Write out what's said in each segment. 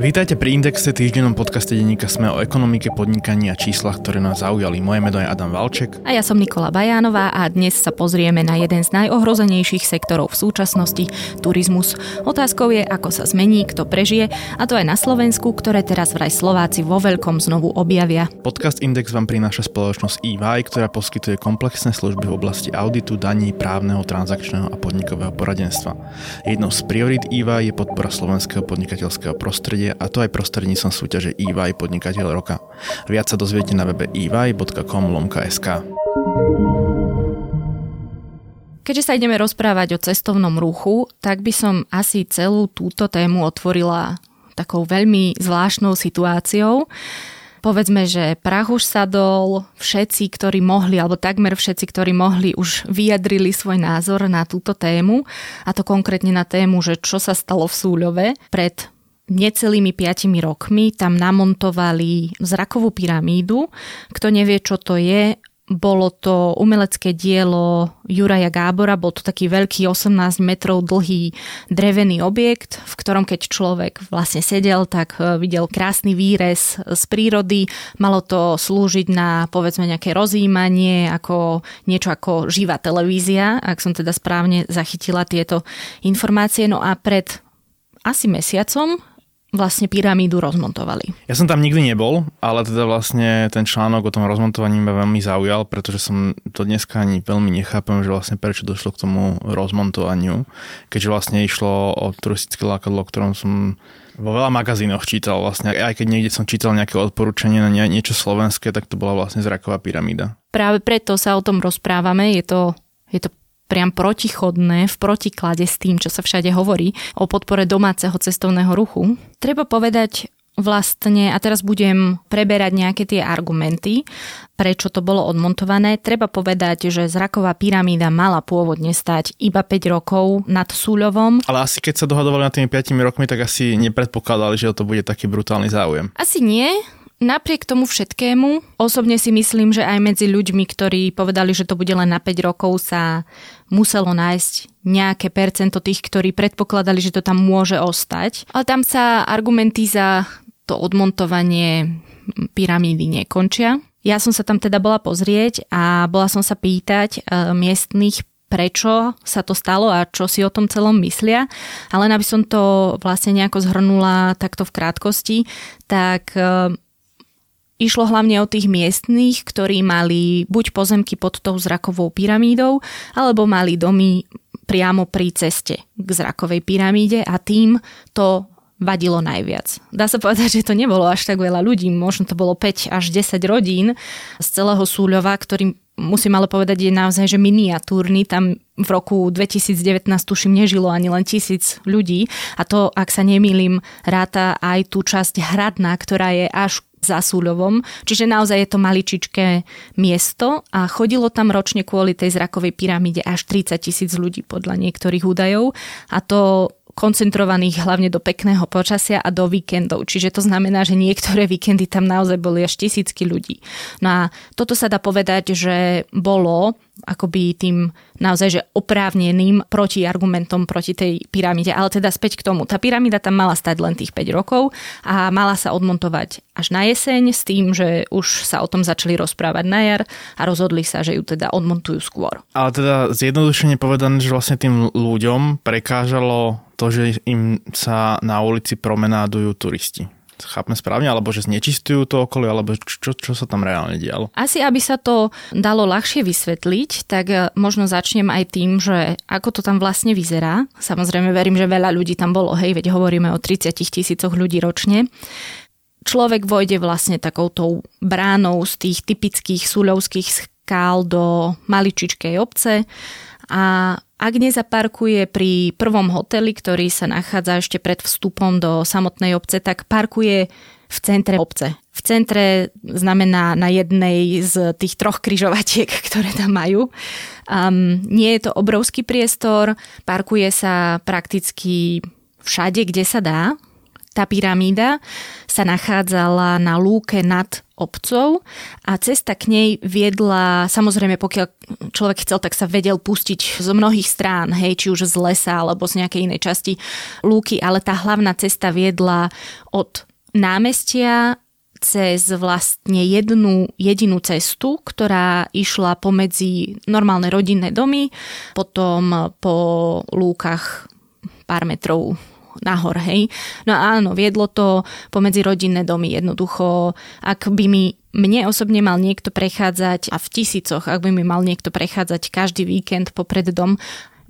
Vítajte pri Indexe, týždennom podcaste denníka Sme o ekonomike, podnikaní a číslach, ktoré nás zaujali. Moje meno je Adam Valček. A ja som Nikola Bajánová a dnes sa pozrieme na jeden z najohrozenejších sektorov v súčasnosti, turizmus. Otázkou je, ako sa zmení, kto prežije, a to aj na Slovensku, ktoré teraz vraj Slováci vo veľkom znovu objavia. Podcast Index vám prináša spoločnosť EY, ktorá poskytuje komplexné služby v oblasti auditu, daní, právneho, transakčného a podnikového poradenstva. Jednou z priorit EY je podpora slovenského podnikateľského prostredia a to aj prostredníctvom súťaže EY Podnikateľ roka. Viac sa dozviete na webe ey.com lomka.sk. Keďže sa ideme rozprávať o cestovnom ruchu, tak by som asi celú túto tému otvorila takou veľmi zvláštnou situáciou. Povedzme, že prach už sadol, všetci, ktorí mohli, alebo takmer všetci, ktorí mohli, už vyjadrili svoj názor na túto tému, a to konkrétne na tému, že čo sa stalo v Súľove pred necelými 5 rokmi tam namontovali zrakovú pyramídu. Kto nevie, čo to je, bolo to umelecké dielo Juraja Gábora, bol to taký veľký 18 metrov dlhý drevený objekt, v ktorom keď človek vlastne sedel, tak e, videl krásny výrez z prírody. Malo to slúžiť na povedzme nejaké rozjímanie, ako niečo ako živá televízia, ak som teda správne zachytila tieto informácie. No a pred asi mesiacom vlastne pyramídu rozmontovali. Ja som tam nikdy nebol, ale teda vlastne ten článok o tom rozmontovaní ma veľmi zaujal, pretože som to dneska ani veľmi nechápem, že vlastne prečo došlo k tomu rozmontovaniu, keďže vlastne išlo o turistické lákadlo, o ktorom som vo veľa magazínoch čítal vlastne, aj keď niekde som čítal nejaké odporúčanie na niečo slovenské, tak to bola vlastne zraková pyramída. Práve preto sa o tom rozprávame, je to, je to priam protichodné v protiklade s tým, čo sa všade hovorí o podpore domáceho cestovného ruchu. Treba povedať vlastne, a teraz budem preberať nejaké tie argumenty, prečo to bolo odmontované. Treba povedať, že zraková pyramída mala pôvodne stať iba 5 rokov nad Súľovom. Ale asi keď sa dohadovali nad tými 5 rokmi, tak asi nepredpokladali, že to bude taký brutálny záujem. Asi nie, Napriek tomu všetkému, osobne si myslím, že aj medzi ľuďmi, ktorí povedali, že to bude len na 5 rokov, sa muselo nájsť nejaké percento tých, ktorí predpokladali, že to tam môže ostať. Ale tam sa argumenty za to odmontovanie pyramídy nekončia. Ja som sa tam teda bola pozrieť a bola som sa pýtať e, miestných prečo sa to stalo a čo si o tom celom myslia. Ale aby som to vlastne nejako zhrnula takto v krátkosti, tak e, Išlo hlavne o tých miestných, ktorí mali buď pozemky pod tou zrakovou pyramídou, alebo mali domy priamo pri ceste k zrakovej pyramíde a tým to vadilo najviac. Dá sa povedať, že to nebolo až tak veľa ľudí, možno to bolo 5 až 10 rodín z celého Súľova, ktorý musím ale povedať, je naozaj že miniatúrny. Tam v roku 2019 tuším nežilo ani len tisíc ľudí a to, ak sa nemýlim, ráta aj tú časť hradná, ktorá je až za Súľovom, čiže naozaj je to maličičké miesto a chodilo tam ročne kvôli tej zrakovej pyramíde až 30 tisíc ľudí podľa niektorých údajov a to koncentrovaných hlavne do pekného počasia a do víkendov. Čiže to znamená, že niektoré víkendy tam naozaj boli až tisícky ľudí. No a toto sa dá povedať, že bolo akoby tým naozaj že oprávneným protiargumentom proti tej pyramíde. Ale teda späť k tomu. Tá pyramída tam mala stať len tých 5 rokov a mala sa odmontovať až na jeseň s tým, že už sa o tom začali rozprávať na jar a rozhodli sa, že ju teda odmontujú skôr. Ale teda zjednodušene povedané, že vlastne tým ľuďom prekážalo to, že im sa na ulici promenádujú turisti. Chápme správne, alebo že znečistujú to okolie, alebo čo, čo sa tam reálne dialo? Asi, aby sa to dalo ľahšie vysvetliť, tak e, možno začnem aj tým, že ako to tam vlastne vyzerá. Samozrejme, verím, že veľa ľudí tam bolo, hej, veď hovoríme o 30 tisícoch ľudí ročne človek vojde vlastne takoutou bránou z tých typických súľovských skál do maličičkej obce a ak nezaparkuje pri prvom hoteli, ktorý sa nachádza ešte pred vstupom do samotnej obce, tak parkuje v centre obce. V centre znamená na jednej z tých troch kryžovatiek, ktoré tam majú. Um, nie je to obrovský priestor, parkuje sa prakticky všade, kde sa dá. Tá pyramída sa nachádzala na lúke nad obcov a cesta k nej viedla, samozrejme pokiaľ človek chcel, tak sa vedel pustiť zo mnohých strán, hej, či už z lesa alebo z nejakej inej časti lúky, ale tá hlavná cesta viedla od námestia cez vlastne jednu jedinú cestu, ktorá išla pomedzi normálne rodinné domy, potom po lúkach pár metrov nahor, hej. No áno, viedlo to pomedzi rodinné domy jednoducho. Ak by mi mne osobne mal niekto prechádzať a v tisícoch, ak by mi mal niekto prechádzať každý víkend popred dom,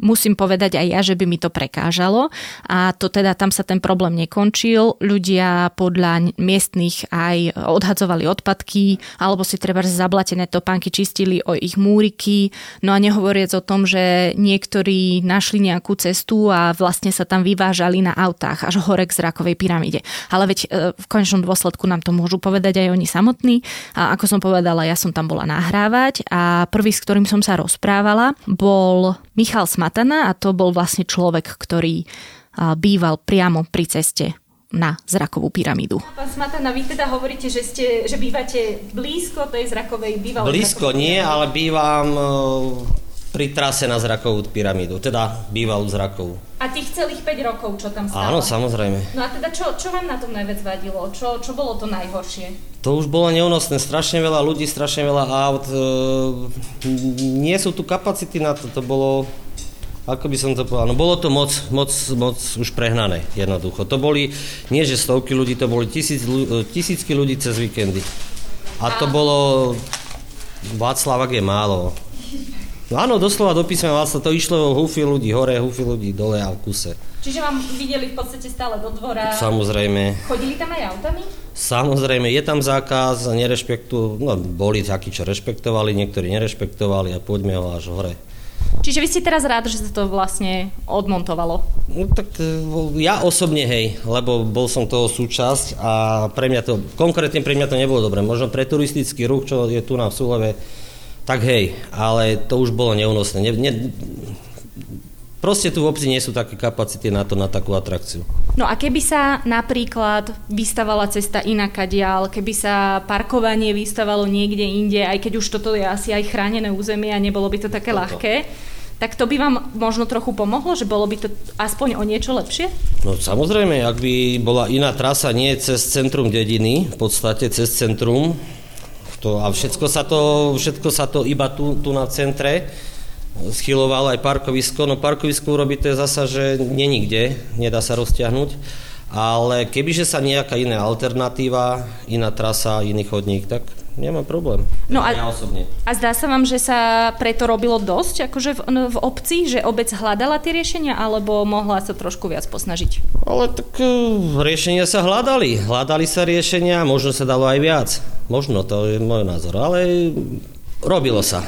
musím povedať aj ja, že by mi to prekážalo a to teda tam sa ten problém nekončil. Ľudia podľa miestnych aj odhadzovali odpadky alebo si treba zablatené topánky čistili o ich múriky. No a nehovoriac o tom, že niektorí našli nejakú cestu a vlastne sa tam vyvážali na autách až hore k zrakovej pyramíde. Ale veď e, v konečnom dôsledku nám to môžu povedať aj oni samotní. A ako som povedala, ja som tam bola nahrávať a prvý, s ktorým som sa rozprávala, bol Michal Smatana a to bol vlastne človek, ktorý býval priamo pri ceste na zrakovú pyramídu. Pán Smatana, vy teda hovoríte, že, ste, že bývate blízko tej zrakovej bývalej Blízko nie, ale bývam e, pri trase na zrakovú pyramídu, teda bývalú zrakovú. A tých celých 5 rokov, čo tam stálo? Áno, samozrejme. No a teda čo, čo vám na tom najviac vadilo? Čo, čo bolo to najhoršie? To už bolo neúnosné, strašne veľa ľudí, strašne veľa aut. E, nie sú tu kapacity na to, to bolo, ako by som to povedal, no bolo to moc, moc, moc už prehnané, jednoducho. To boli, nie že stovky ľudí, to boli tisíc, e, tisícky ľudí cez víkendy. A to bolo, Václavak je málo, No áno, doslova do písma vlastne to išlo húfy ľudí hore, húfy ľudí dole a v kuse. Čiže vám videli v podstate stále do dvora? Samozrejme. Chodili tam aj autami? Samozrejme, je tam zákaz, nerešpektujú, no boli takí, čo rešpektovali, niektorí nerešpektovali a poďme ho až hore. Čiže vy ste teraz rád, že sa to vlastne odmontovalo? No tak e, ja osobne hej, lebo bol som toho súčasť a pre mňa to, konkrétne pre mňa to nebolo dobré. Možno pre turistický ruch, čo je tu na Súleve, tak hej, ale to už bolo neúnosné. Ne, ne, proste tu v obci nie sú také kapacity na to, na takú atrakciu. No a keby sa napríklad vystavala cesta inakadiaľ, keby sa parkovanie vystavalo niekde inde, aj keď už toto je asi aj chránené územie a nebolo by to také toto. ľahké, tak to by vám možno trochu pomohlo, že bolo by to aspoň o niečo lepšie? No samozrejme, ak by bola iná trasa, nie cez centrum dediny, v podstate cez centrum, to, a všetko sa to, všetko sa to iba tu, tu na centre schylovalo aj parkovisko. No parkovisko urobíte zasa, že není kde, nedá sa roztiahnuť. Ale kebyže sa nejaká iná alternatíva, iná trasa, iný chodník, tak nemá problém. No a, ja osobne. a zdá sa vám, že sa preto robilo dosť akože v, v obci, že obec hľadala tie riešenia, alebo mohla sa trošku viac posnažiť? Ale tak uh, riešenia sa hľadali. Hľadali sa riešenia, možno sa dalo aj viac. Možno, to je môj názor, ale robilo sa.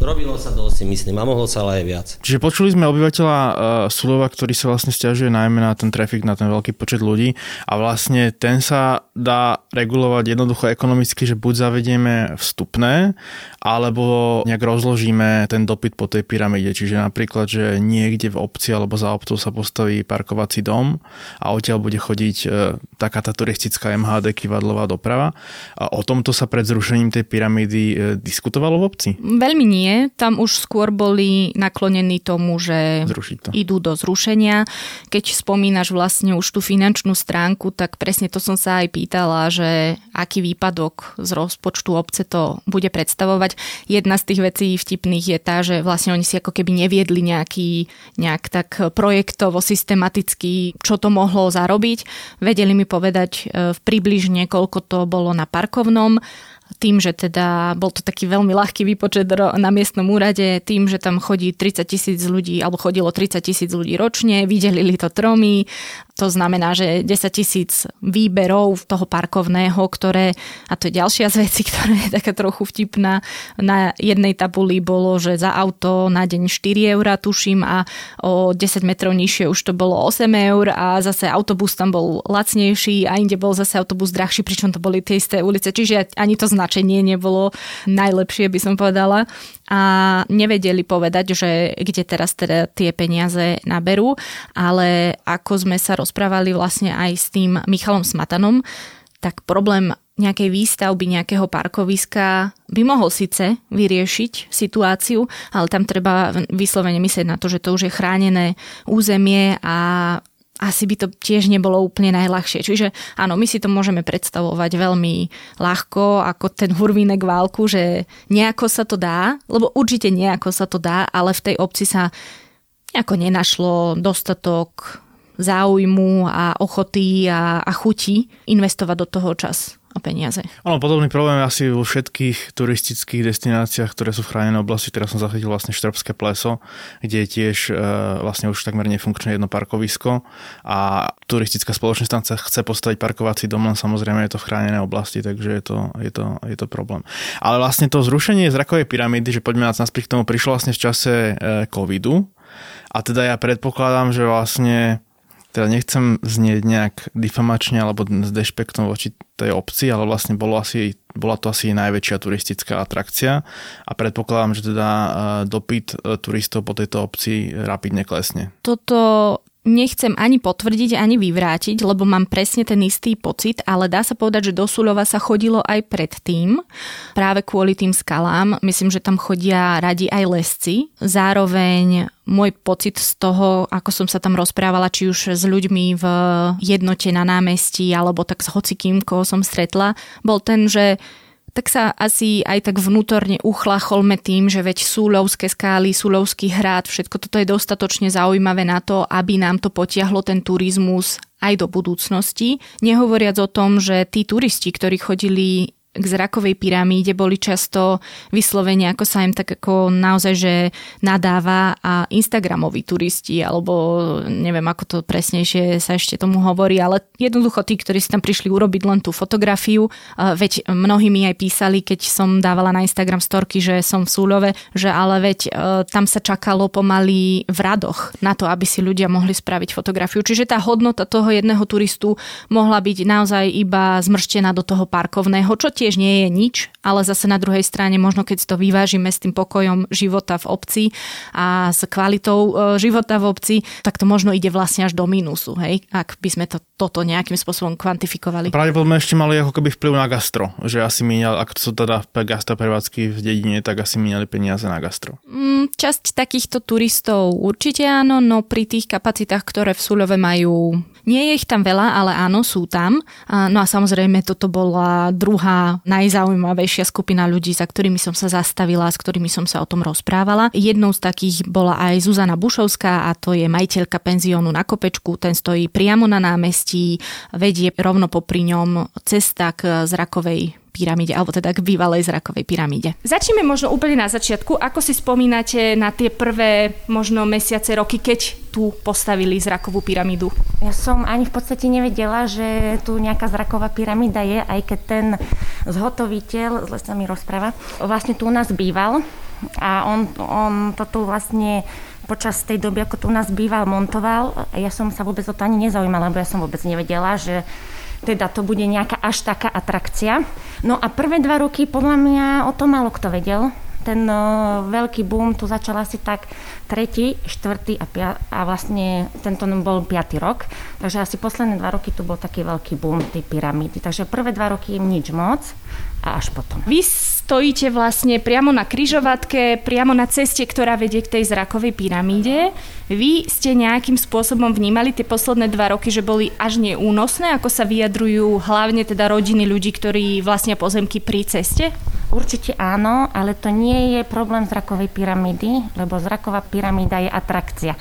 Robilo sa dosť, myslím, a mohlo sa ale aj viac. Čiže počuli sme obyvateľa uh, Sulova, ktorý sa vlastne stiažuje najmä na ten trafik, na ten veľký počet ľudí a vlastne ten sa dá regulovať jednoducho ekonomicky, že buď zavedieme vstupné, alebo nejak rozložíme ten dopyt po tej pyramíde. Čiže napríklad, že niekde v obci alebo za obcov sa postaví parkovací dom a odtiaľ bude chodiť uh, taká tá turistická MHD kivadlová doprava. A o tomto sa pred zrušením tej pyramídy uh, diskutovalo v obci? Veľmi nie nie. Tam už skôr boli naklonení tomu, že idú do zrušenia. Keď spomínaš vlastne už tú finančnú stránku, tak presne to som sa aj pýtala, že aký výpadok z rozpočtu obce to bude predstavovať. Jedna z tých vecí vtipných je tá, že vlastne oni si ako keby neviedli nejaký, nejak tak projektovo, systematicky, čo to mohlo zarobiť. Vedeli mi povedať e, v približne, koľko to bolo na parkovnom tým, že teda bol to taký veľmi ľahký výpočet na miestnom úrade, tým, že tam chodí 30 tisíc ľudí, alebo chodilo 30 tisíc ľudí ročne, videlili to tromy, to znamená, že 10 tisíc výberov toho parkovného, ktoré, a to je ďalšia z vecí, ktorá je taká trochu vtipná, na jednej tabuli bolo, že za auto na deň 4 eur, tuším, a o 10 metrov nižšie už to bolo 8 eur a zase autobus tam bol lacnejší a inde bol zase autobus drahší, pričom to boli tie isté ulice, čiže ani to značenie nebolo najlepšie, by som povedala. A nevedeli povedať, že kde teraz teda tie peniaze naberú, ale ako sme sa rozprávali vlastne aj s tým Michalom Smatanom, tak problém nejakej výstavby nejakého parkoviska by mohol síce vyriešiť situáciu, ale tam treba vyslovene myslieť na to, že to už je chránené územie a asi by to tiež nebolo úplne najľahšie. Čiže áno, my si to môžeme predstavovať veľmi ľahko, ako ten hurvínek válku, že nejako sa to dá, lebo určite nejako sa to dá, ale v tej obci sa nejako nenašlo dostatok záujmu a ochoty a, a chuti investovať do toho čas a peniaze. Áno, podobný problém je asi vo všetkých turistických destináciách, ktoré sú v chránenej oblasti. Teraz som zachytil vlastne Štrbské pleso, kde je tiež e, vlastne už takmer nefunkčné jedno parkovisko a turistická spoločnosť tam chce postaviť parkovací dom, len samozrejme je to v chránenej oblasti, takže je to, je to, je to problém. Ale vlastne to zrušenie zrakovej pyramídy, že poďme na naspäť k tomu, prišlo vlastne v čase e, covidu a teda ja predpokladám, že vlastne teda nechcem znieť nejak difamačne alebo s dešpektom voči tej obci, ale vlastne bolo asi, bola to asi najväčšia turistická atrakcia a predpokladám, že teda e, dopyt e, turistov po tejto obci rapidne klesne. Toto nechcem ani potvrdiť, ani vyvrátiť, lebo mám presne ten istý pocit, ale dá sa povedať, že do Suľova sa chodilo aj predtým, práve kvôli tým skalám. Myslím, že tam chodia radi aj lesci. Zároveň môj pocit z toho, ako som sa tam rozprávala, či už s ľuďmi v jednote na námestí, alebo tak s hocikým, koho som stretla, bol ten, že tak sa asi aj tak vnútorne uchlacholme tým, že veď Súľovské skály, Súľovský hrad, všetko toto je dostatočne zaujímavé na to, aby nám to potiahlo ten turizmus aj do budúcnosti. Nehovoriac o tom, že tí turisti, ktorí chodili k zrakovej pyramíde boli často vyslovene, ako sa im tak ako naozaj, že nadáva a Instagramoví turisti, alebo neviem, ako to presnejšie sa ešte tomu hovorí, ale jednoducho tí, ktorí si tam prišli urobiť len tú fotografiu, veď mnohí mi aj písali, keď som dávala na Instagram storky, že som v Súľove, že ale veď e, tam sa čakalo pomaly v radoch na to, aby si ľudia mohli spraviť fotografiu. Čiže tá hodnota toho jedného turistu mohla byť naozaj iba zmrštená do toho parkovného, čo tiež nie je nič, ale zase na druhej strane možno keď to vyvážime s tým pokojom života v obci a s kvalitou e, života v obci, tak to možno ide vlastne až do mínusu, hej, ak by sme to, toto nejakým spôsobom kvantifikovali. Pravdepodobne ešte mali ako keby vplyv na gastro, že asi míňal, ak sú teda gastroprevádzky v dedine, tak asi míňali peniaze na gastro. Mm, časť takýchto turistov určite áno, no pri tých kapacitách, ktoré v Sulove majú nie je ich tam veľa, ale áno, sú tam. No a samozrejme, toto bola druhá najzaujímavejšia skupina ľudí, za ktorými som sa zastavila, s ktorými som sa o tom rozprávala. Jednou z takých bola aj Zuzana Bušovská a to je majiteľka penziónu na Kopečku. Ten stojí priamo na námestí, vedie rovno popri ňom cesta k zrakovej pyramíde, alebo teda k bývalej zrakovej pyramíde. Začneme možno úplne na začiatku. Ako si spomínate na tie prvé možno mesiace, roky, keď tu postavili zrakovú pyramídu? Ja som ani v podstate nevedela, že tu nejaká zraková pyramída je, aj keď ten zhotoviteľ, zle sa mi rozpráva, vlastne tu u nás býval a on, on to tu vlastne počas tej doby, ako tu u nás býval, montoval. Ja som sa vôbec o to ani nezaujímala, lebo ja som vôbec nevedela, že teda to bude nejaká až taká atrakcia. No a prvé dva roky podľa mňa o tom málo kto vedel. Ten uh, veľký boom tu začal asi tak tretí, štvrtý a, pia- a vlastne tento bol piatý rok. Takže asi posledné dva roky tu bol taký veľký boom tej pyramídy. Takže prvé dva roky nič moc a až potom. Vy stojíte vlastne priamo na kryžovatke, priamo na ceste, ktorá vedie k tej zrakovej pyramíde. Vy ste nejakým spôsobom vnímali tie posledné dva roky, že boli až neúnosné, ako sa vyjadrujú hlavne teda rodiny ľudí, ktorí vlastnia pozemky pri ceste? Určite áno, ale to nie je problém zrakovej pyramídy, lebo zraková pyramída je atrakcia.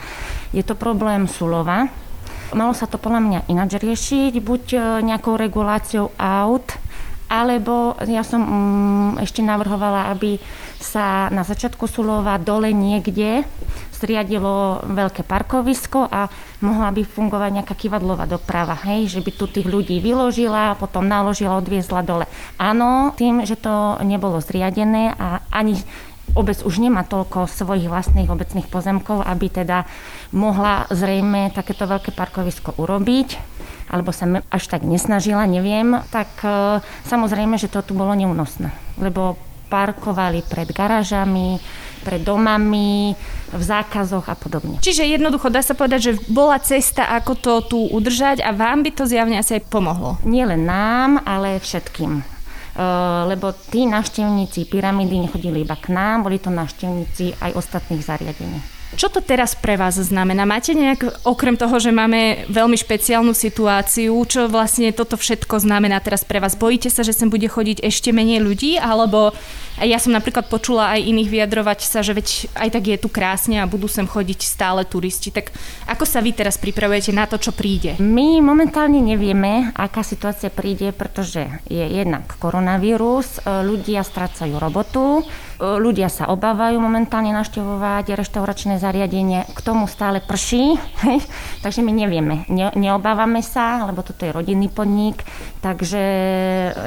Je to problém Sulova. Malo sa to podľa mňa ináč riešiť, buď e, nejakou reguláciou aut, alebo ja som mm, ešte navrhovala, aby sa na začiatku Sulova dole niekde striadilo veľké parkovisko a mohla by fungovať nejaká kivadlová doprava, hej, že by tu tých ľudí vyložila, potom naložila, odviezla dole. Áno, tým, že to nebolo zriadené a ani obec už nemá toľko svojich vlastných obecných pozemkov, aby teda mohla zrejme takéto veľké parkovisko urobiť alebo sa až tak nesnažila, neviem, tak e, samozrejme, že to tu bolo neúnosné. Lebo parkovali pred garážami, pred domami, v zákazoch a podobne. Čiže jednoducho dá sa povedať, že bola cesta, ako to tu udržať a vám by to zjavne asi aj pomohlo. Nie len nám, ale všetkým. Uh, lebo tí návštevníci pyramídy nechodili iba k nám, boli to návštevníci aj ostatných zariadení. Čo to teraz pre vás znamená? Máte nejak, okrem toho, že máme veľmi špeciálnu situáciu, čo vlastne toto všetko znamená teraz pre vás? Bojíte sa, že sem bude chodiť ešte menej ľudí? Alebo ja som napríklad počula aj iných vyjadrovať sa, že veď aj tak je tu krásne a budú sem chodiť stále turisti. Tak ako sa vy teraz pripravujete na to, čo príde? My momentálne nevieme, aká situácia príde, pretože je jednak koronavírus, ľudia strácajú robotu, ľudia sa obávajú momentálne naštevovať reštauračné zariadenie, k tomu stále prší, takže my nevieme, ne, neobávame sa, lebo toto je rodinný podnik, takže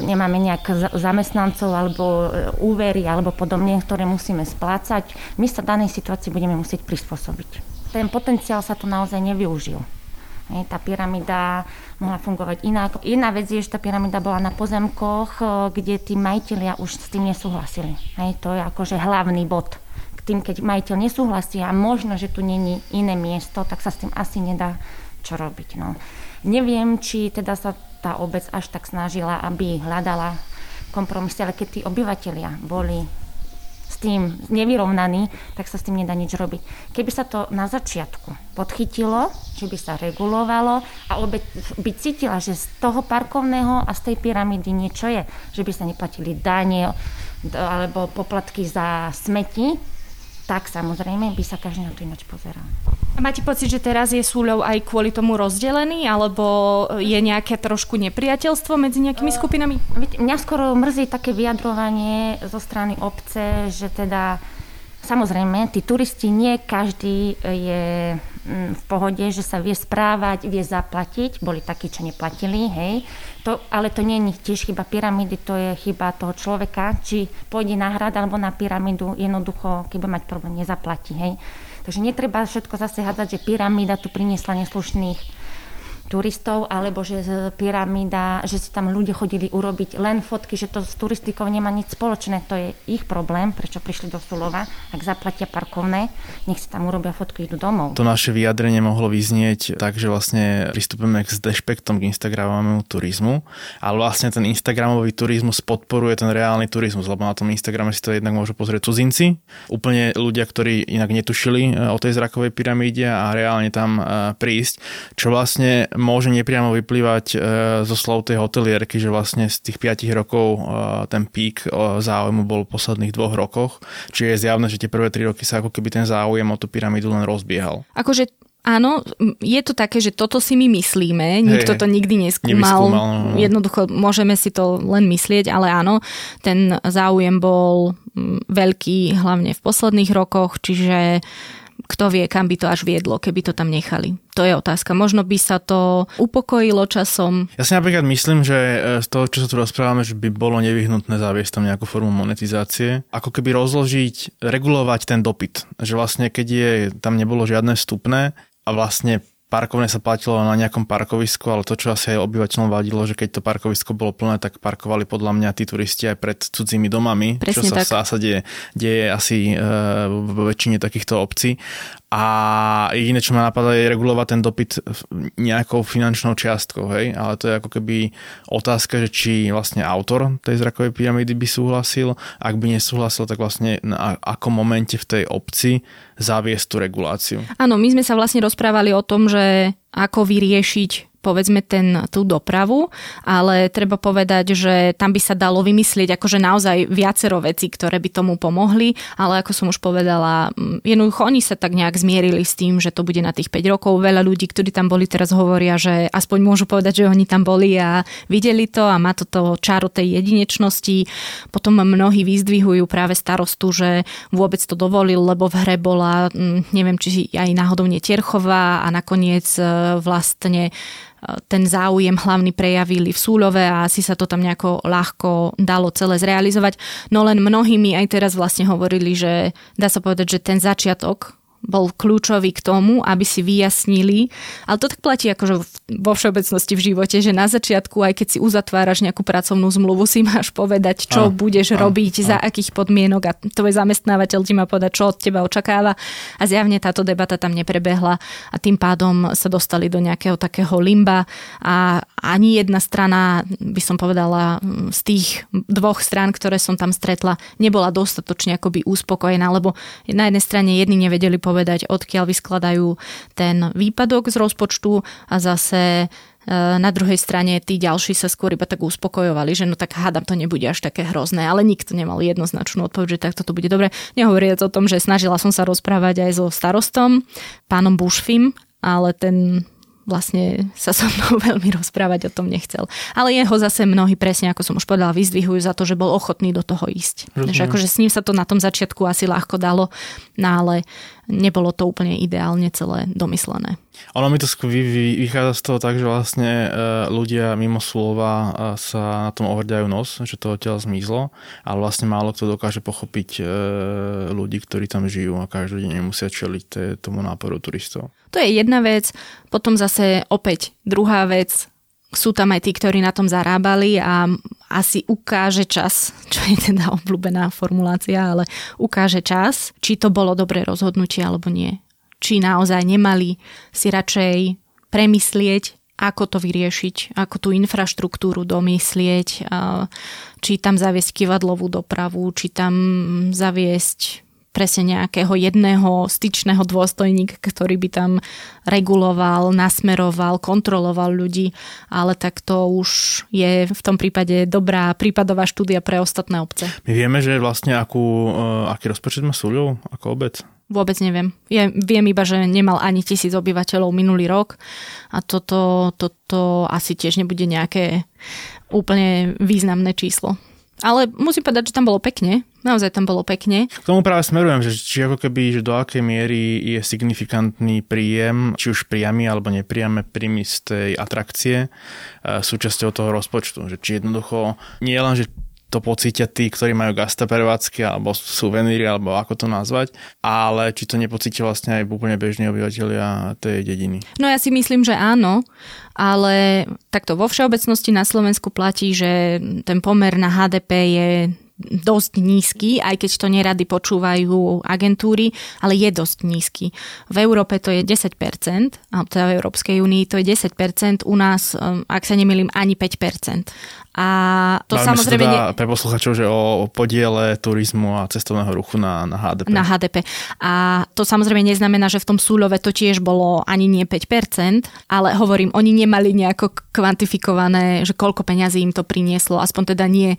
nemáme nejak zamestnancov alebo e, úvery alebo podobne, ktoré musíme splácať. My sa danej situácii budeme musieť prispôsobiť. Ten potenciál sa tu naozaj nevyužil. Tá pyramída mohla fungovať inak. Jedna vec je, že tá pyramída bola na pozemkoch, e, kde tí majiteľia už s tým nesúhlasili. To je akože hlavný bod. K tým, keď majiteľ nesúhlasí a možno, že tu není iné miesto, tak sa s tým asi nedá čo robiť. No. Neviem, či teda sa tá obec až tak snažila, aby hľadala kompromisy, ale keď tí obyvateľia boli tým nevyrovnaný, tak sa s tým nedá nič robiť. Keby sa to na začiatku podchytilo, že by sa regulovalo a obec by cítila, že z toho parkovného a z tej pyramídy niečo je, že by sa neplatili dane alebo poplatky za smeti, tak samozrejme by sa každý na to ináč pozeral. A máte pocit, že teraz je súľov aj kvôli tomu rozdelený, alebo je nejaké trošku nepriateľstvo medzi nejakými skupinami? Mňa skoro mrzí také vyjadrovanie zo strany obce, že teda samozrejme, tí turisti nie každý je mm, v pohode, že sa vie správať, vie zaplatiť. Boli takí, čo neplatili, hej. To, ale to nie je tiež chyba pyramídy, to je chyba toho človeka, či pôjde na hrad alebo na pyramídu, jednoducho, keď bude mať problém, nezaplatí, hej. Takže netreba všetko zase hádzať, že pyramída tu priniesla neslušných turistov, alebo že z pyramída, že si tam ľudia chodili urobiť len fotky, že to s turistikou nemá nič spoločné. To je ich problém, prečo prišli do Sulova, ak zaplatia parkovné, nech si tam urobia fotku, idú domov. To naše vyjadrenie mohlo vyznieť tak, že vlastne pristupujeme k dešpektom k Instagramovému turizmu, ale vlastne ten Instagramový turizmus podporuje ten reálny turizmus, lebo na tom Instagrame si to jednak môžu pozrieť cudzinci, úplne ľudia, ktorí inak netušili e, o tej zrakovej pyramíde a reálne tam e, prísť, čo vlastne môže nepriamo vyplývať e, zo slov tej hotelierky, že vlastne z tých 5 rokov e, ten pík e, záujmu bol v posledných dvoch rokoch. Čiže je zjavné, že tie prvé 3 roky sa ako keby ten záujem o tú pyramídu len rozbiehal. Akože Áno, je to také, že toto si my myslíme, nikto to nikdy neskúmal. No, no. Jednoducho môžeme si to len myslieť, ale áno, ten záujem bol veľký hlavne v posledných rokoch, čiže kto vie, kam by to až viedlo, keby to tam nechali. To je otázka. Možno by sa to upokojilo časom. Ja si napríklad myslím, že e, z toho, čo sa tu rozprávame, že by bolo nevyhnutné zaviesť tam nejakú formu monetizácie. Ako keby rozložiť, regulovať ten dopyt. Že vlastne, keď je, tam nebolo žiadne vstupné a vlastne parkovné sa platilo na nejakom parkovisku, ale to, čo asi aj obyvateľom vadilo, že keď to parkovisko bolo plné, tak parkovali podľa mňa tí turisti aj pred cudzími domami, Presne čo sa tak. v zásade deje asi e, vo väčšine takýchto obcí. A jediné, čo ma napadá, je regulovať ten dopyt nejakou finančnou čiastkou, hej? Ale to je ako keby otázka, že či vlastne autor tej zrakovej pyramídy by súhlasil. Ak by nesúhlasil, tak vlastne na akom momente v tej obci zaviesť tú reguláciu. Áno, my sme sa vlastne rozprávali o tom, že ako vyriešiť povedzme ten, tú dopravu, ale treba povedať, že tam by sa dalo vymyslieť akože naozaj viacero vecí, ktoré by tomu pomohli, ale ako som už povedala, mm, jednoducho oni sa tak nejak zmierili s tým, že to bude na tých 5 rokov. Veľa ľudí, ktorí tam boli teraz hovoria, že aspoň môžu povedať, že oni tam boli a videli to a má to to čaro tej jedinečnosti. Potom mnohí vyzdvihujú práve starostu, že vôbec to dovolil, lebo v hre bola, mm, neviem, či aj náhodou Tierchová a nakoniec e, vlastne ten záujem hlavný prejavili v Súľove a asi sa to tam nejako ľahko dalo celé zrealizovať. No len mnohí mi aj teraz vlastne hovorili, že dá sa povedať, že ten začiatok bol kľúčový k tomu, aby si vyjasnili, ale to tak platí akože vo všeobecnosti v živote, že na začiatku, aj keď si uzatváraš nejakú pracovnú zmluvu, si máš povedať, čo a, budeš a, robiť, a. za akých podmienok. A tvoj zamestnávateľ ti má povedať, čo od teba očakáva. A zjavne táto debata tam neprebehla a tým pádom sa dostali do nejakého takého limba. A ani jedna strana, by som povedala, z tých dvoch strán, ktoré som tam stretla, nebola dostatočne akoby uspokojená, lebo na jednej strane jedni nevedeli povedať, povedať, odkiaľ vyskladajú ten výpadok z rozpočtu a zase e, na druhej strane tí ďalší sa skôr iba tak uspokojovali, že no tak hádam to nebude až také hrozné, ale nikto nemal jednoznačnú odpoveď, že takto to bude dobre. Nehovoriac o tom, že snažila som sa rozprávať aj so starostom, pánom Bušfim, ale ten vlastne sa so mnou veľmi rozprávať o tom nechcel. Ale jeho zase mnohí presne, ako som už povedala, vyzdvihujú za to, že bol ochotný do toho ísť. Takže akože s ním sa to na tom začiatku asi ľahko dalo, no ale nebolo to úplne ideálne celé domyslené. Ono mi to vychádza z toho tak, že vlastne e, ľudia mimo slova e, sa na tom ohrďajú nos, že to odtiaľ zmizlo, ale vlastne málo kto dokáže pochopiť e, ľudí, ktorí tam žijú a každý deň musia čeliť tomu náporu turistov. To je jedna vec. Potom zase opäť druhá vec, sú tam aj tí, ktorí na tom zarábali a asi ukáže čas, čo je teda obľúbená formulácia, ale ukáže čas, či to bolo dobré rozhodnutie alebo nie. Či naozaj nemali si radšej premyslieť, ako to vyriešiť, ako tú infraštruktúru domyslieť, či tam zaviesť kivadlovú dopravu, či tam zaviesť presne nejakého jedného styčného dôstojníka, ktorý by tam reguloval, nasmeroval, kontroloval ľudí, ale tak to už je v tom prípade dobrá prípadová štúdia pre ostatné obce. My vieme, že vlastne akú, eh, aký rozpočet má Súľov ako obec? Vôbec neviem. Ja viem iba, že nemal ani tisíc obyvateľov minulý rok a toto, toto asi tiež nebude nejaké úplne významné číslo. Ale musím povedať, že tam bolo pekne. Naozaj tam bolo pekne. K tomu práve smerujem, že či ako keby, že do akej miery je signifikantný príjem, či už priamy alebo nepriame príjmy z tej atrakcie e, súčasťou toho rozpočtu. Že či jednoducho nie len, že to pocítia tí, ktorí majú gastaprevádzky alebo suveníry, alebo ako to nazvať, ale či to nepocítia vlastne aj úplne bežní obyvateľia tej dediny. No ja si myslím, že áno, ale takto vo všeobecnosti na Slovensku platí, že ten pomer na HDP je dosť nízky, aj keď to nerady počúvajú agentúry, ale je dosť nízky. V Európe to je 10%, a teda v Európskej únii to je 10%, u nás, um, ak sa nemýlim, ani 5%. A to Máme samozrejme... Teda pre posluchačov, že o podiele turizmu a cestovného ruchu na, na HDP. Na HDP. A to samozrejme neznamená, že v tom Súľove to tiež bolo ani nie 5%, ale hovorím, oni nemali nejako kvantifikované, že koľko peňazí im to prinieslo, aspoň teda nie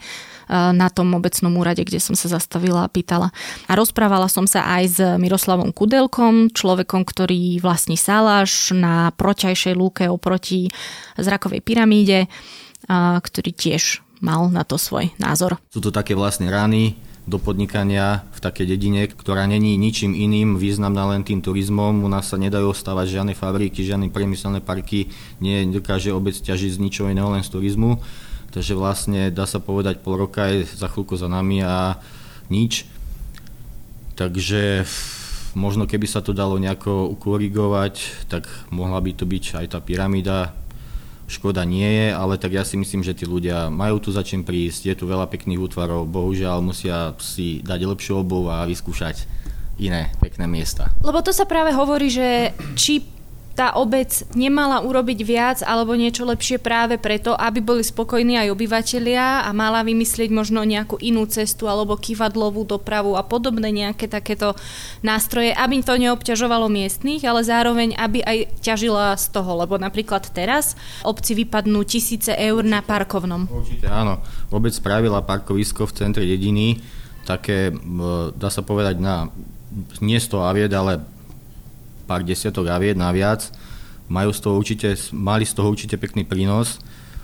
na tom obecnom úrade, kde som sa zastavila a pýtala. A rozprávala som sa aj s Miroslavom Kudelkom, človekom, ktorý vlastní Salaš na proťajšej lúke oproti zrakovej pyramíde, ktorý tiež mal na to svoj názor. Sú to také vlastne rány, do podnikania v takej dedine, ktorá není ničím iným významná len tým turizmom. U nás sa nedajú stavať žiadne fabriky, žiadne priemyselné parky, nie dokáže obec ťažiť z ničoho iného len z turizmu. Takže vlastne dá sa povedať pol roka je za chvíľku za nami a nič. Takže možno keby sa to dalo nejako ukorigovať, tak mohla by to byť aj tá pyramída. Škoda nie je, ale tak ja si myslím, že tí ľudia majú tu za prísť, je tu veľa pekných útvarov, bohužiaľ musia si dať lepšiu obuv a vyskúšať iné pekné miesta. Lebo to sa práve hovorí, že či tá obec nemala urobiť viac alebo niečo lepšie práve preto, aby boli spokojní aj obyvateľia a mala vymyslieť možno nejakú inú cestu alebo kývadlovú dopravu a podobné nejaké takéto nástroje, aby to neobťažovalo miestných, ale zároveň aby aj ťažila z toho, lebo napríklad teraz obci vypadnú tisíce eur na parkovnom. Určite áno. Obec spravila parkovisko v centre dediny, také, dá sa povedať, na nie 100 aviet, ale pár desiatok aviet naviac. Majú z toho určite, mali z toho určite pekný prínos.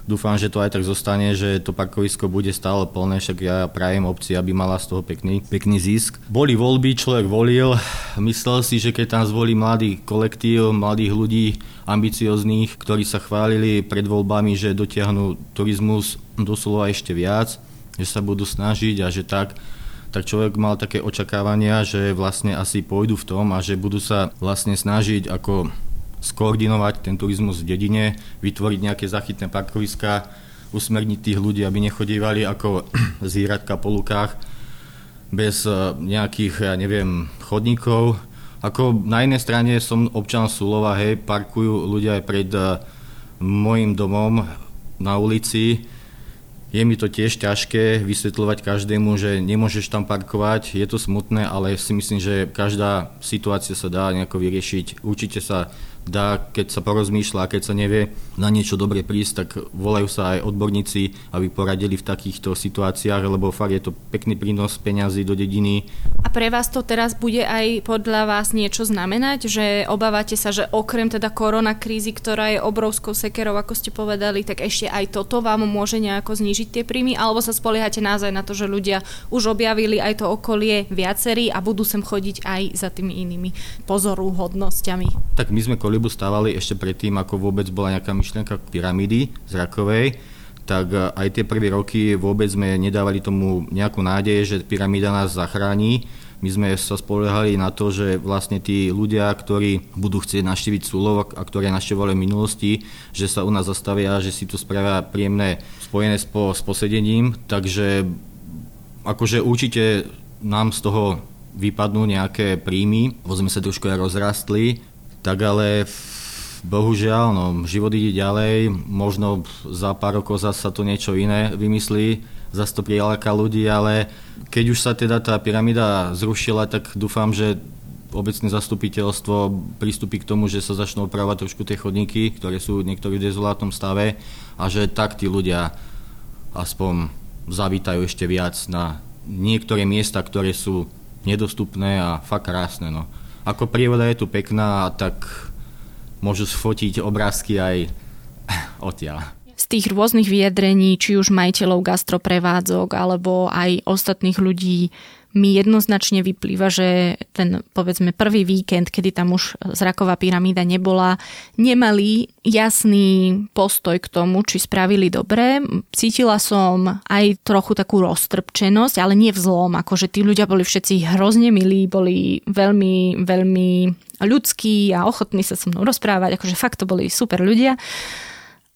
Dúfam, že to aj tak zostane, že to parkovisko bude stále plné, však ja prajem obci, aby mala z toho pekný, pekný zisk. Boli voľby, človek volil, myslel si, že keď tam zvolí mladý kolektív, mladých ľudí, ambiciozných, ktorí sa chválili pred voľbami, že dotiahnu turizmus doslova ešte viac, že sa budú snažiť a že tak, tak človek mal také očakávania, že vlastne asi pôjdu v tom a že budú sa vlastne snažiť ako skoordinovať ten turizmus v dedine, vytvoriť nejaké zachytné parkoviská, usmerniť tých ľudí, aby nechodívali ako zíratka po lukách bez e, nejakých, ja neviem, chodníkov. Ako na jednej strane som občan Sulova, hej, parkujú ľudia aj pred uh, môjim domom na ulici, je mi to tiež ťažké vysvetľovať každému, že nemôžeš tam parkovať, je to smutné, ale si myslím, že každá situácia sa dá nejako vyriešiť. Určite sa dá, keď sa porozmýšľa, keď sa nevie na niečo dobre prísť, tak volajú sa aj odborníci, aby poradili v takýchto situáciách, lebo fakt je to pekný prínos peňazí do dediny. A pre vás to teraz bude aj podľa vás niečo znamenať, že obávate sa, že okrem teda korona krízy, ktorá je obrovskou sekerou, ako ste povedali, tak ešte aj toto vám môže nejako znižiť tie príjmy, alebo sa spoliehate naozaj na to, že ľudia už objavili aj to okolie viacerí a budú sem chodiť aj za tými inými pozorúhodnosťami. Tak my sme kolibu stávali ešte predtým, ako vôbec bola nejaká myšlienka pyramídy zrakovej, tak e, aj tie prvé roky vôbec sme nedávali tomu nejakú nádej, že pyramída nás zachráni. My sme sa spoliehali na to, že vlastne tí ľudia, ktorí budú chcieť naštíviť Sulov a ktoré naštevovali v minulosti, že sa u nás zastavia, že si to spravia príjemné spojené s, s posedením. Takže akože určite nám z toho vypadnú nejaké príjmy, sme sa trošku aj rozrastli, tak ale bohužiaľ, no, život ide ďalej, možno za pár rokov zase sa to niečo iné vymyslí, zase to priláka ľudí, ale keď už sa teda tá pyramída zrušila, tak dúfam, že obecné zastupiteľstvo pristúpi k tomu, že sa začnú opravovať trošku tie chodníky, ktoré sú niektorí v dezolátnom stave a že tak tí ľudia aspoň zavítajú ešte viac na niektoré miesta, ktoré sú nedostupné a fakt krásne. No. Ako príroda je tu pekná, tak môžu sfotiť obrázky aj odtiaľ. Z tých rôznych vyjadrení, či už majiteľov gastroprevádzok alebo aj ostatných ľudí, mi jednoznačne vyplýva, že ten povedzme prvý víkend, kedy tam už zraková pyramída nebola, nemali jasný postoj k tomu, či spravili dobre. Cítila som aj trochu takú roztrpčenosť, ale nie v zlom, akože tí ľudia boli všetci hrozne milí, boli veľmi, veľmi ľudskí a ochotní sa so mnou rozprávať, akože fakt to boli super ľudia.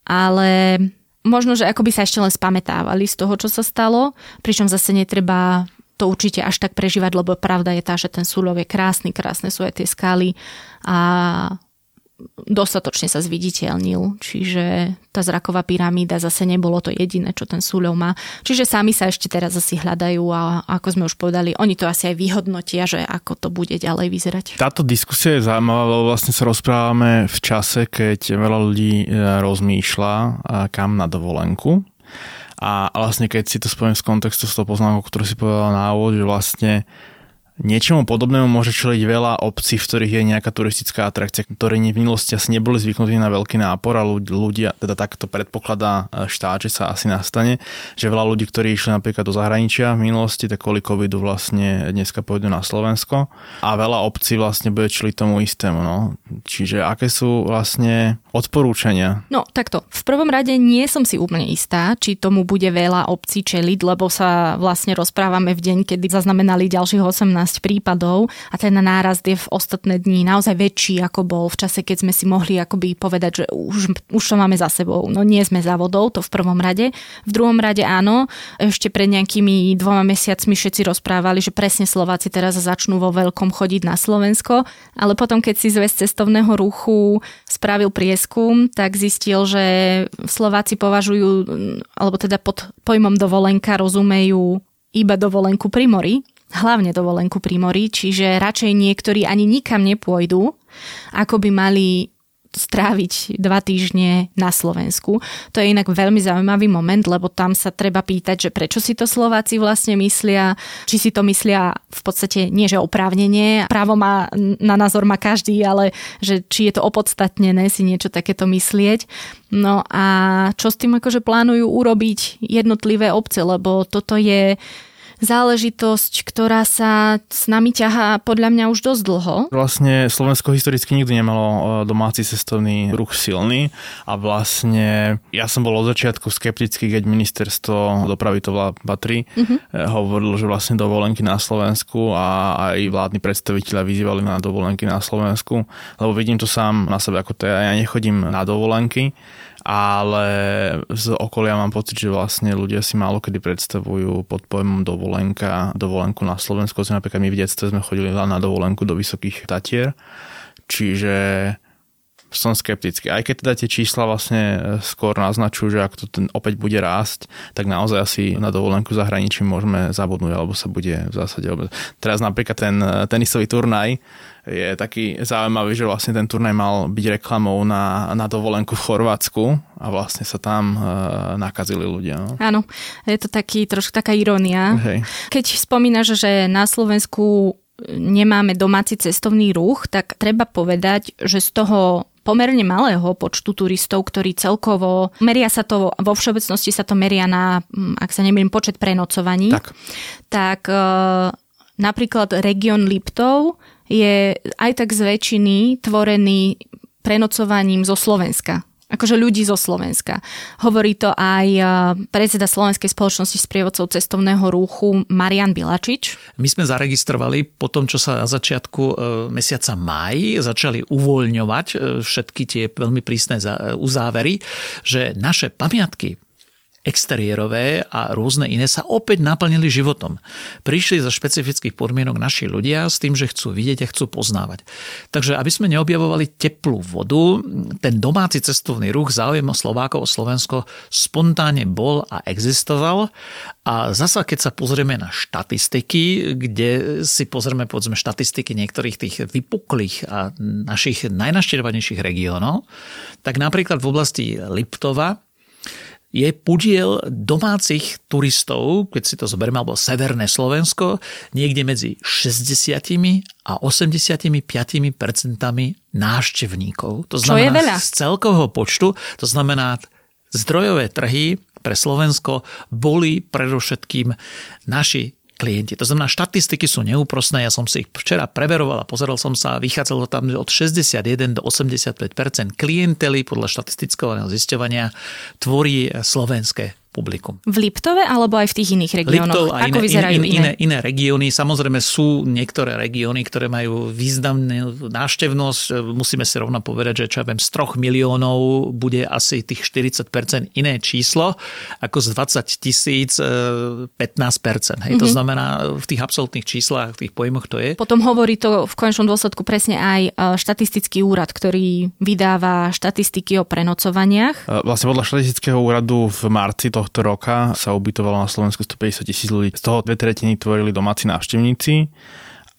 Ale možno, že akoby sa ešte len spametávali z toho, čo sa stalo, pričom zase netreba to určite až tak prežívať, lebo pravda je tá, že ten súľov je krásny, krásne sú aj tie skály a dostatočne sa zviditeľnil, čiže tá zraková pyramída zase nebolo to jediné, čo ten súľov má. Čiže sami sa ešte teraz asi hľadajú a ako sme už povedali, oni to asi aj vyhodnotia, že ako to bude ďalej vyzerať. Táto diskusia je zaujímavá, lebo vlastne sa rozprávame v čase, keď veľa ľudí e, rozmýšľa kam na dovolenku. A vlastne keď si to spojím z kontextu s tou poznámkou, ktorú si povedala na úvod, že vlastne Niečomu podobnému môže čeliť veľa obcí, v ktorých je nejaká turistická atrakcia, ktoré v minulosti asi neboli zvyknutí na veľký nápor a ľudia, teda takto predpokladá e, štát, že sa asi nastane, že veľa ľudí, ktorí išli napríklad do zahraničia v minulosti, tak kvôli covidu vlastne dneska pôjdu na Slovensko a veľa obcí vlastne bude čeliť tomu istému. No. Čiže aké sú vlastne odporúčania? No takto, v prvom rade nie som si úplne istá, či tomu bude veľa obcí čeliť, lebo sa vlastne rozprávame v deň, kedy zaznamenali ďalších 18 12 prípadov a ten nárast je v ostatné dni naozaj väčší, ako bol v čase, keď sme si mohli akoby povedať, že už, už to máme za sebou. No nie sme za vodou, to v prvom rade. V druhom rade áno, ešte pred nejakými dvoma mesiacmi všetci rozprávali, že presne Slováci teraz začnú vo veľkom chodiť na Slovensko, ale potom, keď si zväz cestovného ruchu spravil prieskum, tak zistil, že Slováci považujú, alebo teda pod pojmom dovolenka rozumejú iba dovolenku pri mori, hlavne dovolenku pri mori, čiže radšej niektorí ani nikam nepôjdu, ako by mali stráviť dva týždne na Slovensku. To je inak veľmi zaujímavý moment, lebo tam sa treba pýtať, že prečo si to Slováci vlastne myslia, či si to myslia v podstate nie, že oprávnenie, právo má, na názor má každý, ale že či je to opodstatnené si niečo takéto myslieť. No a čo s tým akože plánujú urobiť jednotlivé obce, lebo toto je záležitosť, ktorá sa s nami ťahá podľa mňa už dosť dlho. Vlastne Slovensko historicky nikdy nemalo e, domáci cestovný ruch silný a vlastne ja som bol od začiatku skeptický, keď ministerstvo dopravy to patrí, uh-huh. hovorilo, že vlastne dovolenky na Slovensku a aj vládni predstaviteľa vyzývali na dovolenky na Slovensku, lebo vidím to sám na sebe, ako to ja, ja nechodím na dovolenky, ale z okolia mám pocit, že vlastne ľudia si málo kedy predstavujú pod pojmom dovolenka, dovolenku na Slovensku. Napríklad my v detstve sme chodili na dovolenku do Vysokých Tatier, čiže som skeptický. Aj keď teda tie čísla vlastne skôr naznačujú, že ak to ten opäť bude rásť, tak naozaj asi na dovolenku zahraničí môžeme zabudnúť, alebo sa bude v zásade... Teraz napríklad ten tenisový turnaj je taký zaujímavý, že vlastne ten turnaj mal byť reklamou na, na dovolenku v Chorvátsku a vlastne sa tam e, nakazili ľudia. No. Áno, je to taký, trošku taká irónia. Hej. Keď spomínaš, že na Slovensku nemáme domáci cestovný ruch, tak treba povedať, že z toho pomerne malého počtu turistov, ktorí celkovo, meria sa to, vo všeobecnosti sa to meria na, ak sa nemýlim, počet prenocovaní, tak, tak e, napríklad región Liptov je aj tak z väčšiny tvorený prenocovaním zo Slovenska akože ľudí zo Slovenska. Hovorí to aj e, predseda Slovenskej spoločnosti s prievodcov cestovného ruchu Marian Bilačič. My sme zaregistrovali po tom, čo sa na začiatku e, mesiaca maj začali uvoľňovať e, všetky tie veľmi prísne uzávery, že naše pamiatky exteriérové a rôzne iné sa opäť naplnili životom. Prišli za špecifických podmienok naši ľudia s tým, že chcú vidieť a chcú poznávať. Takže aby sme neobjavovali teplú vodu, ten domáci cestovný ruch záujem Slovákov o Slovensko spontánne bol a existoval. A zasa, keď sa pozrieme na štatistiky, kde si pozrieme povedzme štatistiky niektorých tých vypuklých a našich najnaštedovanejších regiónov, tak napríklad v oblasti Liptova je podiel domácich turistov, keď si to zoberieme, alebo Severné Slovensko, niekde medzi 60 a 85 percentami návštevníkov. To znamená Čo je veľa? z celkového počtu, to znamená zdrojové trhy pre Slovensko boli predovšetkým naši klienti. To znamená, štatistiky sú neúprosné, ja som si ich včera preveroval a pozeral som sa a vychádzalo tam od 61 do 85% klientely podľa štatistického zisťovania tvorí slovenské publikum. V Liptove alebo aj v tých iných regiónoch? Liptov a Ako iné, vyzerajú in, in, iné? iné regióny. Samozrejme sú niektoré regióny, ktoré majú významnú náštevnosť. Musíme si rovno povedať, že čo ja viem, z 3 miliónov bude asi tých 40% iné číslo, ako z 20 tisíc 15%. E, Hej, mm-hmm. To mhm. znamená, v tých absolútnych číslach, v tých pojmoch to je. Potom hovorí to v konečnom dôsledku presne aj e, štatistický úrad, ktorý vydáva štatistiky o prenocovaniach. E, vlastne podľa štatistického úradu v marci to tohto roka sa ubytovalo na Slovensku 150 tisíc ľudí. Z toho dve tretiny tvorili domáci návštevníci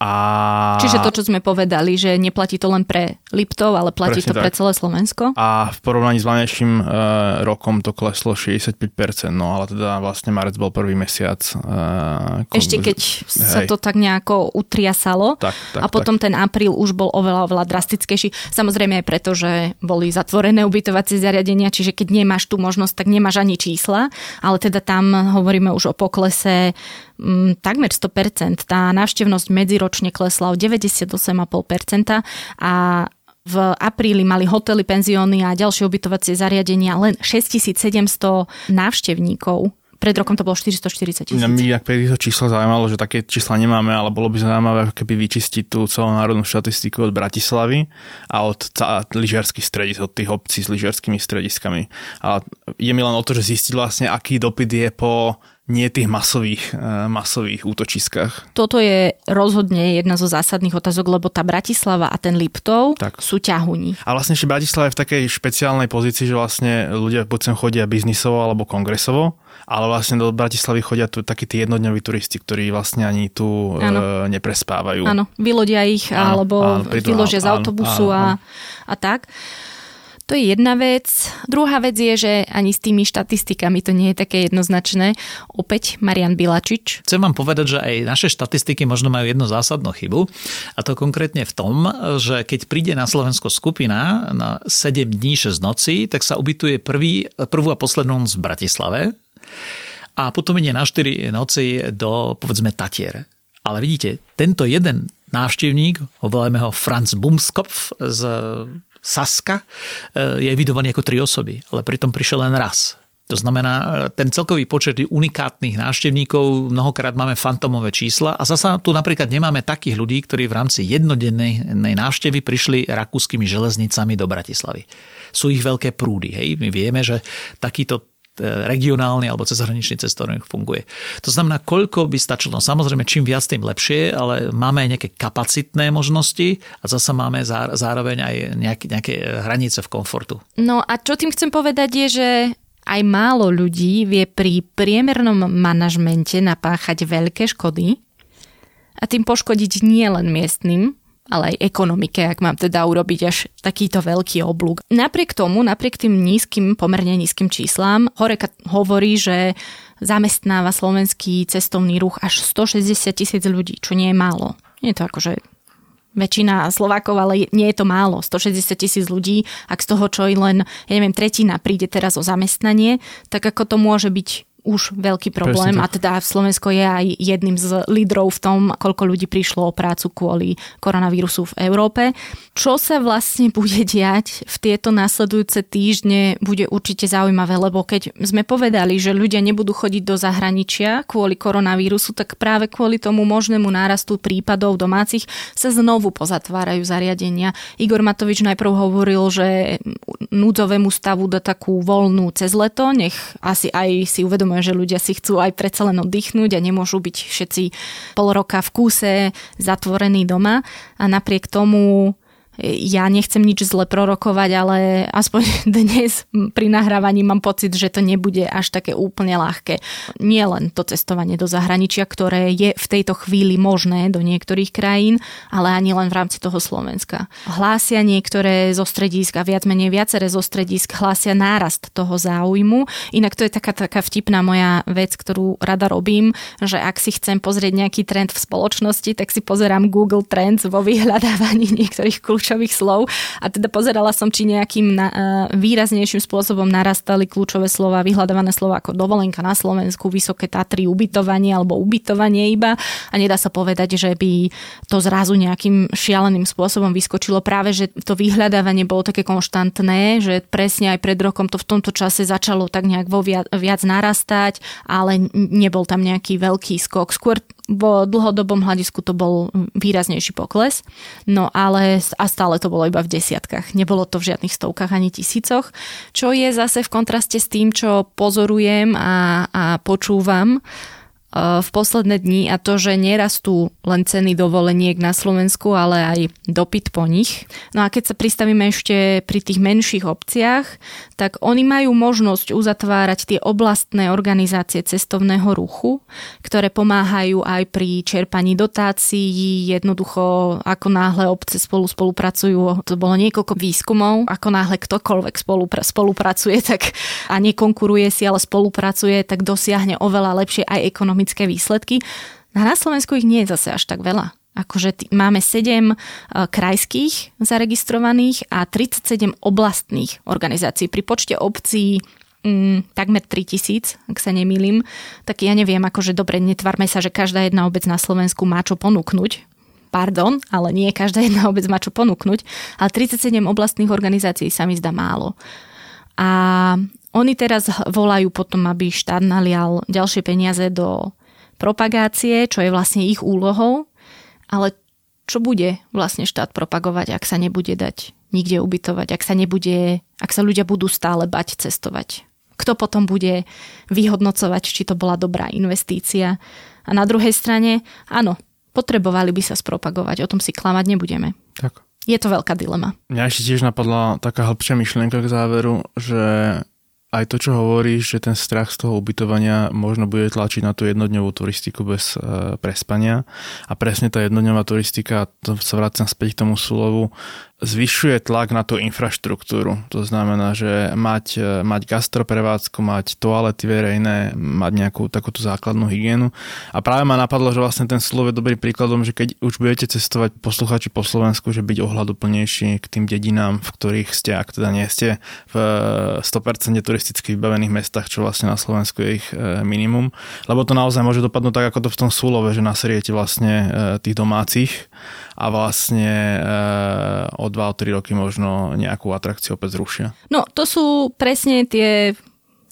a... Čiže to, čo sme povedali, že neplatí to len pre Liptov, ale platí Presne to tak. pre celé Slovensko. A v porovnaní s hlavnejším uh, rokom to kleslo 65%, no ale teda vlastne marec bol prvý mesiac. Uh, Ešte keď hej. sa to tak nejako utriasalo tak, tak, a potom tak. ten apríl už bol oveľa, oveľa drastickejší. Samozrejme aj preto, že boli zatvorené ubytovacie zariadenia, čiže keď nemáš tú možnosť, tak nemáš ani čísla, ale teda tam hovoríme už o poklese m, takmer 100%. Tá návštevnosť medziročne klesla o 98,5% a v apríli mali hotely, penzióny a ďalšie ubytovacie zariadenia len 6700 návštevníkov. Pred rokom to bolo 440 tisíc. Mňa ak pre týchto čísla zaujímalo, že také čísla nemáme, ale bolo by zaujímavé keby vyčistiť tú celonárodnú štatistiku od Bratislavy a od lyžiarských stredísk, od tých obcí s lyžiarskými strediskami. A je mi len o to, že zistiť vlastne, aký dopyt je po nie tých masových, eh, masových útočiskách. Toto je rozhodne jedna zo zásadných otázok, lebo tá Bratislava a ten Liptov tak. sú ťahuní. A vlastne ešte Bratislava je v takej špeciálnej pozícii, že vlastne ľudia buď sem chodia biznisovo alebo kongresovo, ale vlastne do Bratislavy chodia tu takí tí jednodňoví turisti, ktorí vlastne ani tu e, neprespávajú. Áno, vylodia ich áno, alebo áno, vyložia z autobusu áno, áno. A, a tak. To je jedna vec. Druhá vec je, že ani s tými štatistikami to nie je také jednoznačné. Opäť Marian Bilačič. Chcem vám povedať, že aj naše štatistiky možno majú jednu zásadnú chybu. A to konkrétne v tom, že keď príde na Slovensko skupina na 7 dní, 6 nocí, tak sa ubytuje prvý, prvú a poslednú v Bratislave a potom ide na 4 noci do, povedzme, Tatier. Ale vidíte, tento jeden návštevník, voláme ho Franz Bumskopf z Saska, je evidovaný ako tri osoby, ale pritom prišiel len raz. To znamená, ten celkový počet unikátnych návštevníkov, mnohokrát máme fantomové čísla a zasa tu napríklad nemáme takých ľudí, ktorí v rámci jednodennej návštevy prišli rakúskymi železnicami do Bratislavy. Sú ich veľké prúdy. Hej? My vieme, že takýto e, regionálny alebo cezhraničný cestovný funguje. To znamená, koľko by stačilo. No, samozrejme, čím viac, tým lepšie, ale máme aj nejaké kapacitné možnosti a zasa máme zároveň aj nejaké, nejaké hranice v komfortu. No a čo tým chcem povedať je, že aj málo ľudí vie pri priemernom manažmente napáchať veľké škody a tým poškodiť nie len miestnym, ale aj ekonomike, ak mám teda urobiť až takýto veľký oblúk. Napriek tomu, napriek tým nízkym, pomerne nízkym číslám, Horeka hovorí, že zamestnáva slovenský cestovný ruch až 160 tisíc ľudí, čo nie je málo. Nie je to akože väčšina Slovákov, ale nie je to málo. 160 tisíc ľudí, ak z toho čo i len, ja neviem, tretina príde teraz o zamestnanie, tak ako to môže byť už veľký problém a teda Slovensko je aj jedným z lídrov v tom, koľko ľudí prišlo o prácu kvôli koronavírusu v Európe. Čo sa vlastne bude diať v tieto následujúce týždne bude určite zaujímavé, lebo keď sme povedali, že ľudia nebudú chodiť do zahraničia kvôli koronavírusu, tak práve kvôli tomu možnému nárastu prípadov domácich sa znovu pozatvárajú zariadenia. Igor Matovič najprv hovoril, že núdzovému stavu dá takú voľnú cez leto, nech asi aj si uvedomuje uvedomujem, že ľudia si chcú aj predsa len oddychnúť a nemôžu byť všetci pol roka v kúse zatvorení doma. A napriek tomu ja nechcem nič zle prorokovať, ale aspoň dnes pri nahrávaní mám pocit, že to nebude až také úplne ľahké. Nie len to cestovanie do zahraničia, ktoré je v tejto chvíli možné do niektorých krajín, ale ani len v rámci toho Slovenska. Hlásia niektoré zo stredisk a viac menej viaceré zo stredisk hlásia nárast toho záujmu. Inak to je taká, taká vtipná moja vec, ktorú rada robím, že ak si chcem pozrieť nejaký trend v spoločnosti, tak si pozerám Google Trends vo vyhľadávaní niektorých kľúčov kľúčových slov a teda pozerala som, či nejakým na, uh, výraznejším spôsobom narastali kľúčové slova, vyhľadávané slova ako dovolenka na Slovensku, vysoké Tatry, ubytovanie alebo ubytovanie iba a nedá sa povedať, že by to zrazu nejakým šialeným spôsobom vyskočilo. Práve, že to vyhľadávanie bolo také konštantné, že presne aj pred rokom to v tomto čase začalo tak nejak vo viac, viac narastať, ale nebol tam nejaký veľký skok. Skôr vo dlhodobom hľadisku to bol výraznejší pokles, no ale a stále to bolo iba v desiatkách. Nebolo to v žiadnych stovkách ani tisícoch, čo je zase v kontraste s tým, čo pozorujem a, a počúvam v posledné dni a to, že nerastú len ceny dovoleniek na Slovensku, ale aj dopyt po nich. No a keď sa pristavíme ešte pri tých menších obciach, tak oni majú možnosť uzatvárať tie oblastné organizácie cestovného ruchu, ktoré pomáhajú aj pri čerpaní dotácií, jednoducho ako náhle obce spolu spolupracujú, to bolo niekoľko výskumov, ako náhle ktokoľvek spolupra- spolupracuje tak a nekonkuruje si, ale spolupracuje, tak dosiahne oveľa lepšie aj ekonomické ekonomické výsledky. Na Slovensku ich nie je zase až tak veľa. Akože t- máme 7 uh, e, krajských zaregistrovaných a 37 oblastných organizácií. Pri počte obcí mm, takmer 3000, ak sa nemýlim, tak ja neviem, akože dobre, netvarme sa, že každá jedna obec na Slovensku má čo ponúknuť, pardon, ale nie každá jedna obec má čo ponúknuť, ale 37 oblastných organizácií sa mi zdá málo. A oni teraz volajú potom, aby štát nalial ďalšie peniaze do propagácie, čo je vlastne ich úlohou, ale čo bude vlastne štát propagovať, ak sa nebude dať nikde ubytovať, ak sa nebude, ak sa ľudia budú stále bať cestovať. Kto potom bude vyhodnocovať, či to bola dobrá investícia. A na druhej strane, áno, potrebovali by sa spropagovať, o tom si klamať nebudeme. Tak. Je to veľká dilema. Mňa ešte tiež napadla taká hĺbšia myšlienka k záveru, že aj to, čo hovoríš, že ten strach z toho ubytovania možno bude tlačiť na tú jednodňovú turistiku bez e, prespania. A presne tá jednodňová turistika, to sa vracam späť k tomu súlovu, zvyšuje tlak na tú infraštruktúru. To znamená, že mať, e, mať gastroprevádzku, mať toalety verejné, mať nejakú takúto základnú hygienu. A práve ma napadlo, že vlastne ten slov je dobrým príkladom, že keď už budete cestovať posluchači po Slovensku, že byť ohľaduplnejší k tým dedinám, v ktorých ste, ak teda nie ste v 100% turisticky vybavených mestách, čo vlastne na Slovensku je ich e, minimum. Lebo to naozaj môže dopadnúť tak, ako to v tom Súlove, že naseriete vlastne e, tých domácich a vlastne od 2-3 roky možno nejakú atrakciu opäť zrušia. No, to sú presne tie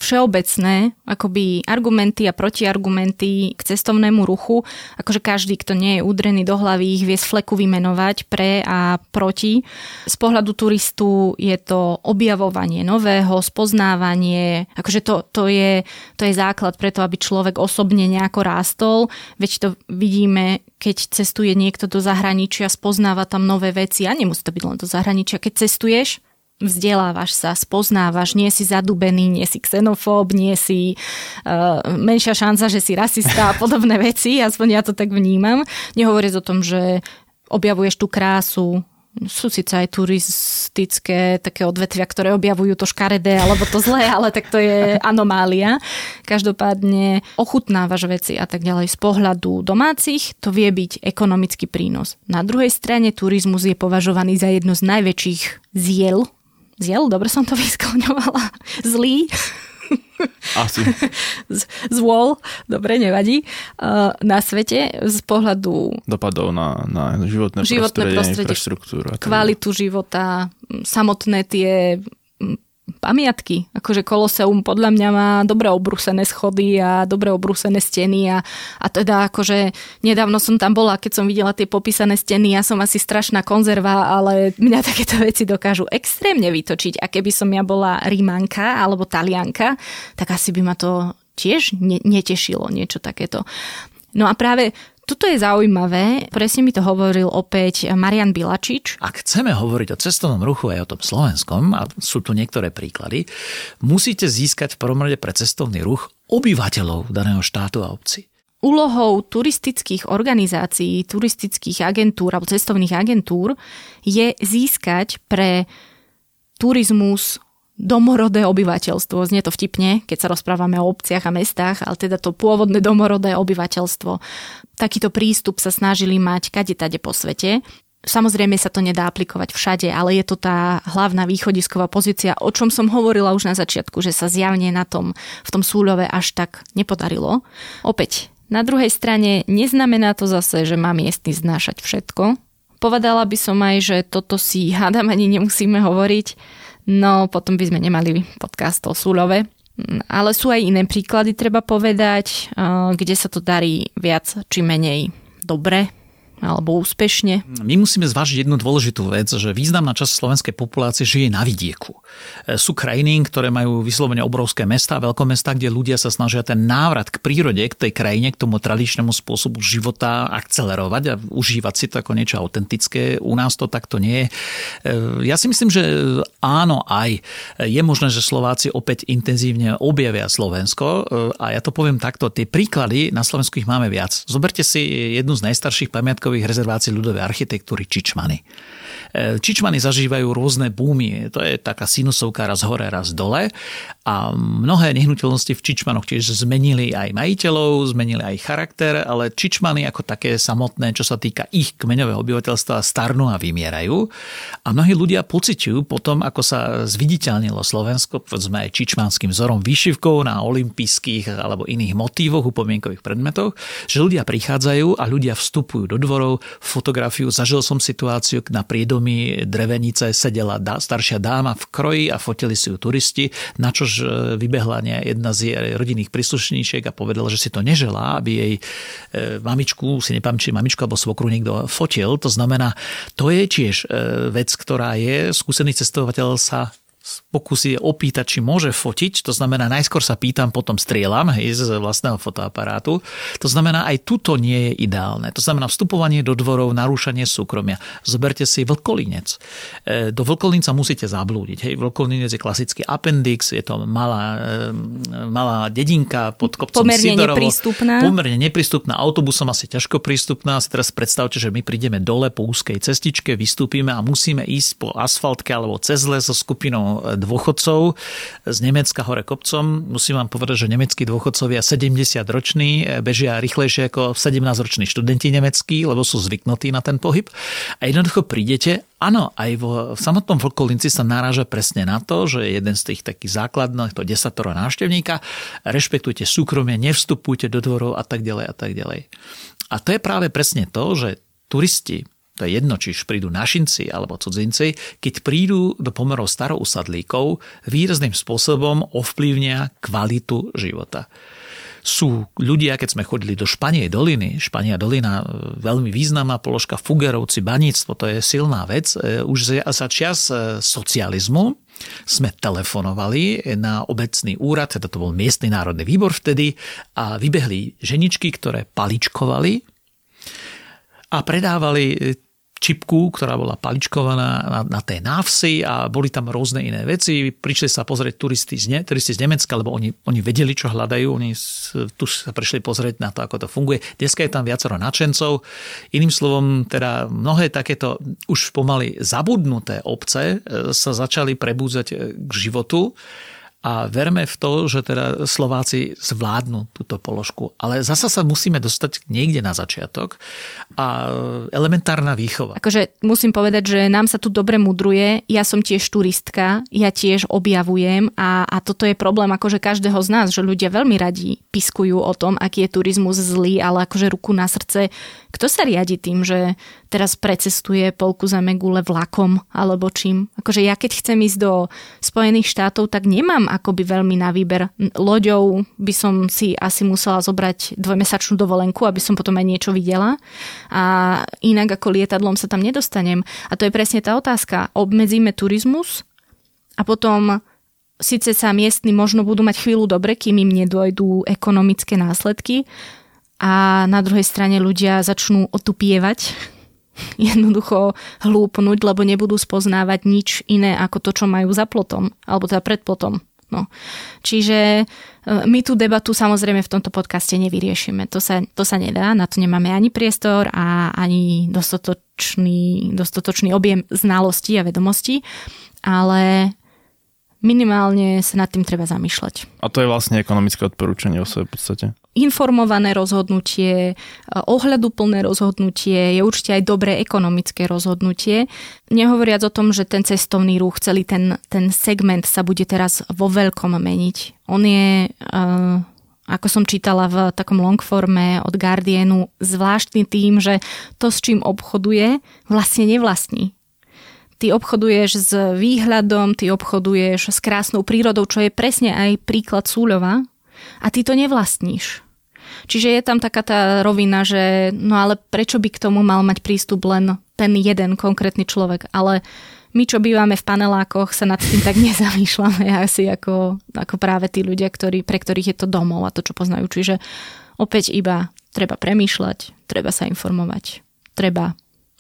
všeobecné akoby argumenty a protiargumenty k cestovnému ruchu. Akože každý, kto nie je udrený do hlavy, ich vie z fleku vymenovať pre a proti. Z pohľadu turistu je to objavovanie nového, spoznávanie. Akože to, to, je, to je základ preto, aby človek osobne nejako rástol. Veď to vidíme, keď cestuje niekto do zahraničia, spoznáva tam nové veci a nemusí to byť len do zahraničia. Keď cestuješ, vzdelávaš sa, spoznávaš, nie si zadubený, nie si xenofób, nie si uh, menšia šanca, že si rasista a podobné veci, aspoň ja to tak vnímam. Nehovoriť o tom, že objavuješ tú krásu, sú síce aj turistické také odvetvia, ktoré objavujú to škaredé alebo to zlé, ale tak to je anomália. Každopádne ochutnávaš veci a tak ďalej. Z pohľadu domácich to vie byť ekonomický prínos. Na druhej strane turizmus je považovaný za jedno z najväčších ziel Ziel, dobre som to vyskloňovala. Zlý. Asi. Z, zwol, dobre, nevadí. Uh, na svete z pohľadu... Dopadov na, na životné, životné prostredie, prostredie infraštruktúru. Kvalitu života, samotné tie pamiatky. Akože Koloseum podľa mňa má dobre obrúsené schody a dobre obrúsené steny a, a teda akože nedávno som tam bola, keď som videla tie popísané steny, ja som asi strašná konzerva, ale mňa takéto veci dokážu extrémne vytočiť a keby som ja bola Rímanka alebo Talianka, tak asi by ma to tiež ne- netešilo niečo takéto. No a práve toto je zaujímavé, presne mi to hovoril opäť Marian Bilačič. Ak chceme hovoriť o cestovnom ruchu aj o tom slovenskom, a sú tu niektoré príklady, musíte získať v prvom rade pre cestovný ruch obyvateľov daného štátu a obci. Úlohou turistických organizácií, turistických agentúr alebo cestovných agentúr je získať pre turizmus domorodé obyvateľstvo. Znie to vtipne, keď sa rozprávame o obciach a mestách, ale teda to pôvodné domorodé obyvateľstvo. Takýto prístup sa snažili mať kade tade po svete. Samozrejme sa to nedá aplikovať všade, ale je to tá hlavná východisková pozícia, o čom som hovorila už na začiatku, že sa zjavne na tom, v tom súľove až tak nepodarilo. Opäť, na druhej strane neznamená to zase, že má miestny znášať všetko. Povedala by som aj, že toto si hádam ani nemusíme hovoriť No potom by sme nemali podcast o Súľove. Ale sú aj iné príklady, treba povedať, kde sa to darí viac či menej dobre alebo úspešne? My musíme zvážiť jednu dôležitú vec, že významná časť slovenskej populácie žije na vidieku. E, sú krajiny, ktoré majú vyslovene obrovské mesta, veľkomestá, kde ľudia sa snažia ten návrat k prírode, k tej krajine, k tomu tradičnému spôsobu života akcelerovať a užívať si to ako niečo autentické. U nás to takto nie je. E, ja si myslím, že áno aj. Je možné, že Slováci opäť intenzívne objavia Slovensko e, a ja to poviem takto. Tie príklady na Slovensku ich máme viac. Zoberte si jednu z najstarších pamiatkov pamiatkových rezervácií ľudovej architektúry Čičmany. Čičmany zažívajú rôzne búmy, to je taká sinusovka raz hore, raz dole. A mnohé nehnuteľnosti v Čičmanoch tiež zmenili aj majiteľov, zmenili aj charakter, ale Čičmany ako také samotné, čo sa týka ich kmeňového obyvateľstva, starnú a vymierajú. A mnohí ľudia pociťujú potom, ako sa zviditeľnilo Slovensko, povedzme aj čičmanským vzorom výšivkou na olympijských alebo iných motívoch, upomienkových predmetoch, že ľudia prichádzajú a ľudia vstupujú do dvorov, fotografiu, zažil som situáciu na priedomi domy Drevenice sedela dá, staršia dáma v kroji a fotili si ju turisti, načož e, vybehla jedna z jej rodinných príslušníčiek a povedala, že si to neželá, aby jej e, mamičku, si nepamätám, či mamičku alebo svokru niekto fotil. To znamená, to je tiež e, vec, ktorá je, skúsený cestovateľ sa pokusí opýtať, či môže fotiť, to znamená najskôr sa pýtam, potom strieľam hej, z vlastného fotoaparátu. To znamená, aj tuto nie je ideálne. To znamená vstupovanie do dvorov, narúšanie súkromia. Zoberte si vlkolinec. E, do vlkolinca musíte zablúdiť. Hej. Vlkolinec je klasický appendix, je to malá, e, malá dedinka pod kopcom Pomerne Sidorovo. neprístupná. Pomerne neprístupná, autobusom asi ťažko prístupná. Si teraz predstavte, že my prídeme dole po úzkej cestičke, vystúpime a musíme ísť po asfaltke alebo cez les so skupinou dôchodcov z Nemecka hore kopcom. Musím vám povedať, že nemeckí dôchodcovia 70 roční bežia rýchlejšie ako 17-roční študenti nemeckí, lebo sú zvyknutí na ten pohyb. A jednoducho prídete, áno, aj v samotnom Vlkolinci sa naráža presne na to, že jeden z tých takých základných, to desatoro návštevníka, rešpektujte súkromie, nevstupujte do dvorov a tak ďalej a tak ďalej. A to je práve presne to, že turisti to je jedno, či prídu našinci alebo cudzinci, keď prídu do pomerov starousadlíkov, výrazným spôsobom ovplyvnia kvalitu života sú ľudia, keď sme chodili do Španie doliny, Špania dolina, veľmi významná položka, Fugerovci, baníctvo, to je silná vec. E, už za čas e, socializmu sme telefonovali na obecný úrad, teda to bol miestny národný výbor vtedy, a vybehli ženičky, ktoré paličkovali a predávali čipku, ktorá bola paličkovaná na, na tej návsi a boli tam rôzne iné veci. Prišli sa pozrieť turisti z, ne, turisti z Nemecka, lebo oni, oni vedeli, čo hľadajú. Oni tu sa prišli pozrieť na to, ako to funguje. Dneska je tam viacero načencov. Iným slovom, teda mnohé takéto už pomaly zabudnuté obce e, sa začali prebúzať e, k životu a verme v to, že teda Slováci zvládnu túto položku. Ale zasa sa musíme dostať niekde na začiatok a elementárna výchova. Akože musím povedať, že nám sa tu dobre mudruje. Ja som tiež turistka, ja tiež objavujem a, a toto je problém akože každého z nás, že ľudia veľmi radi piskujú o tom, aký je turizmus zlý, ale akože ruku na srdce. Kto sa riadi tým, že teraz precestuje polku zeme gule vlakom alebo čím. Akože ja keď chcem ísť do Spojených štátov, tak nemám akoby veľmi na výber. Loďou by som si asi musela zobrať dvojmesačnú dovolenku, aby som potom aj niečo videla. A inak ako lietadlom sa tam nedostanem. A to je presne tá otázka. Obmedzíme turizmus a potom síce sa miestni možno budú mať chvíľu dobre, kým im nedojdú ekonomické následky, a na druhej strane ľudia začnú otupievať jednoducho hlúpnuť, lebo nebudú spoznávať nič iné ako to, čo majú za plotom, alebo teda pred plotom. No. Čiže e, my tú debatu samozrejme v tomto podcaste nevyriešime. To sa, to sa nedá, na to nemáme ani priestor a ani dostatočný, dostatočný objem znalostí a vedomostí, ale minimálne sa nad tým treba zamýšľať. A to je vlastne ekonomické odporúčanie o svojej podstate? Informované rozhodnutie, ohľaduplné rozhodnutie, je určite aj dobré ekonomické rozhodnutie. Nehovoriac o tom, že ten cestovný ruch, celý ten, ten segment sa bude teraz vo veľkom meniť. On je, ako som čítala v takom longforme od Guardianu, zvláštny tým, že to, s čím obchoduje, vlastne nevlastní ty obchoduješ s výhľadom, ty obchoduješ s krásnou prírodou, čo je presne aj príklad Súľova, a ty to nevlastníš. Čiže je tam taká tá rovina, že no ale prečo by k tomu mal mať prístup len ten jeden konkrétny človek, ale my, čo bývame v panelákoch, sa nad tým tak nezamýšľame asi ako, ako práve tí ľudia, ktorí, pre ktorých je to domov a to, čo poznajú. Čiže opäť iba treba premýšľať, treba sa informovať, treba